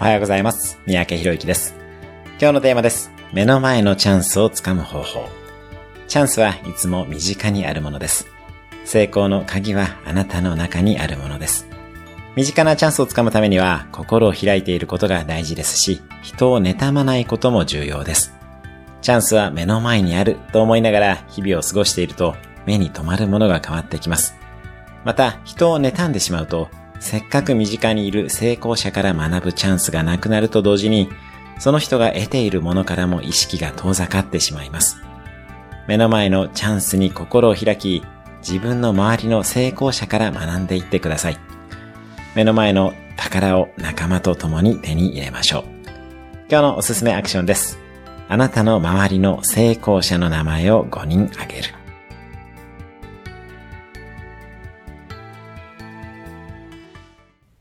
おはようございます。三宅博之です。今日のテーマです。目の前のチャンスをつかむ方法。チャンスはいつも身近にあるものです。成功の鍵はあなたの中にあるものです。身近なチャンスをつかむためには心を開いていることが大事ですし、人を妬まないことも重要です。チャンスは目の前にあると思いながら日々を過ごしていると目に留まるものが変わってきます。また、人を妬んでしまうと、せっかく身近にいる成功者から学ぶチャンスがなくなると同時に、その人が得ているものからも意識が遠ざかってしまいます。目の前のチャンスに心を開き、自分の周りの成功者から学んでいってください。目の前の宝を仲間と共に手に入れましょう。今日のおすすめアクションです。あなたの周りの成功者の名前を5人挙げる。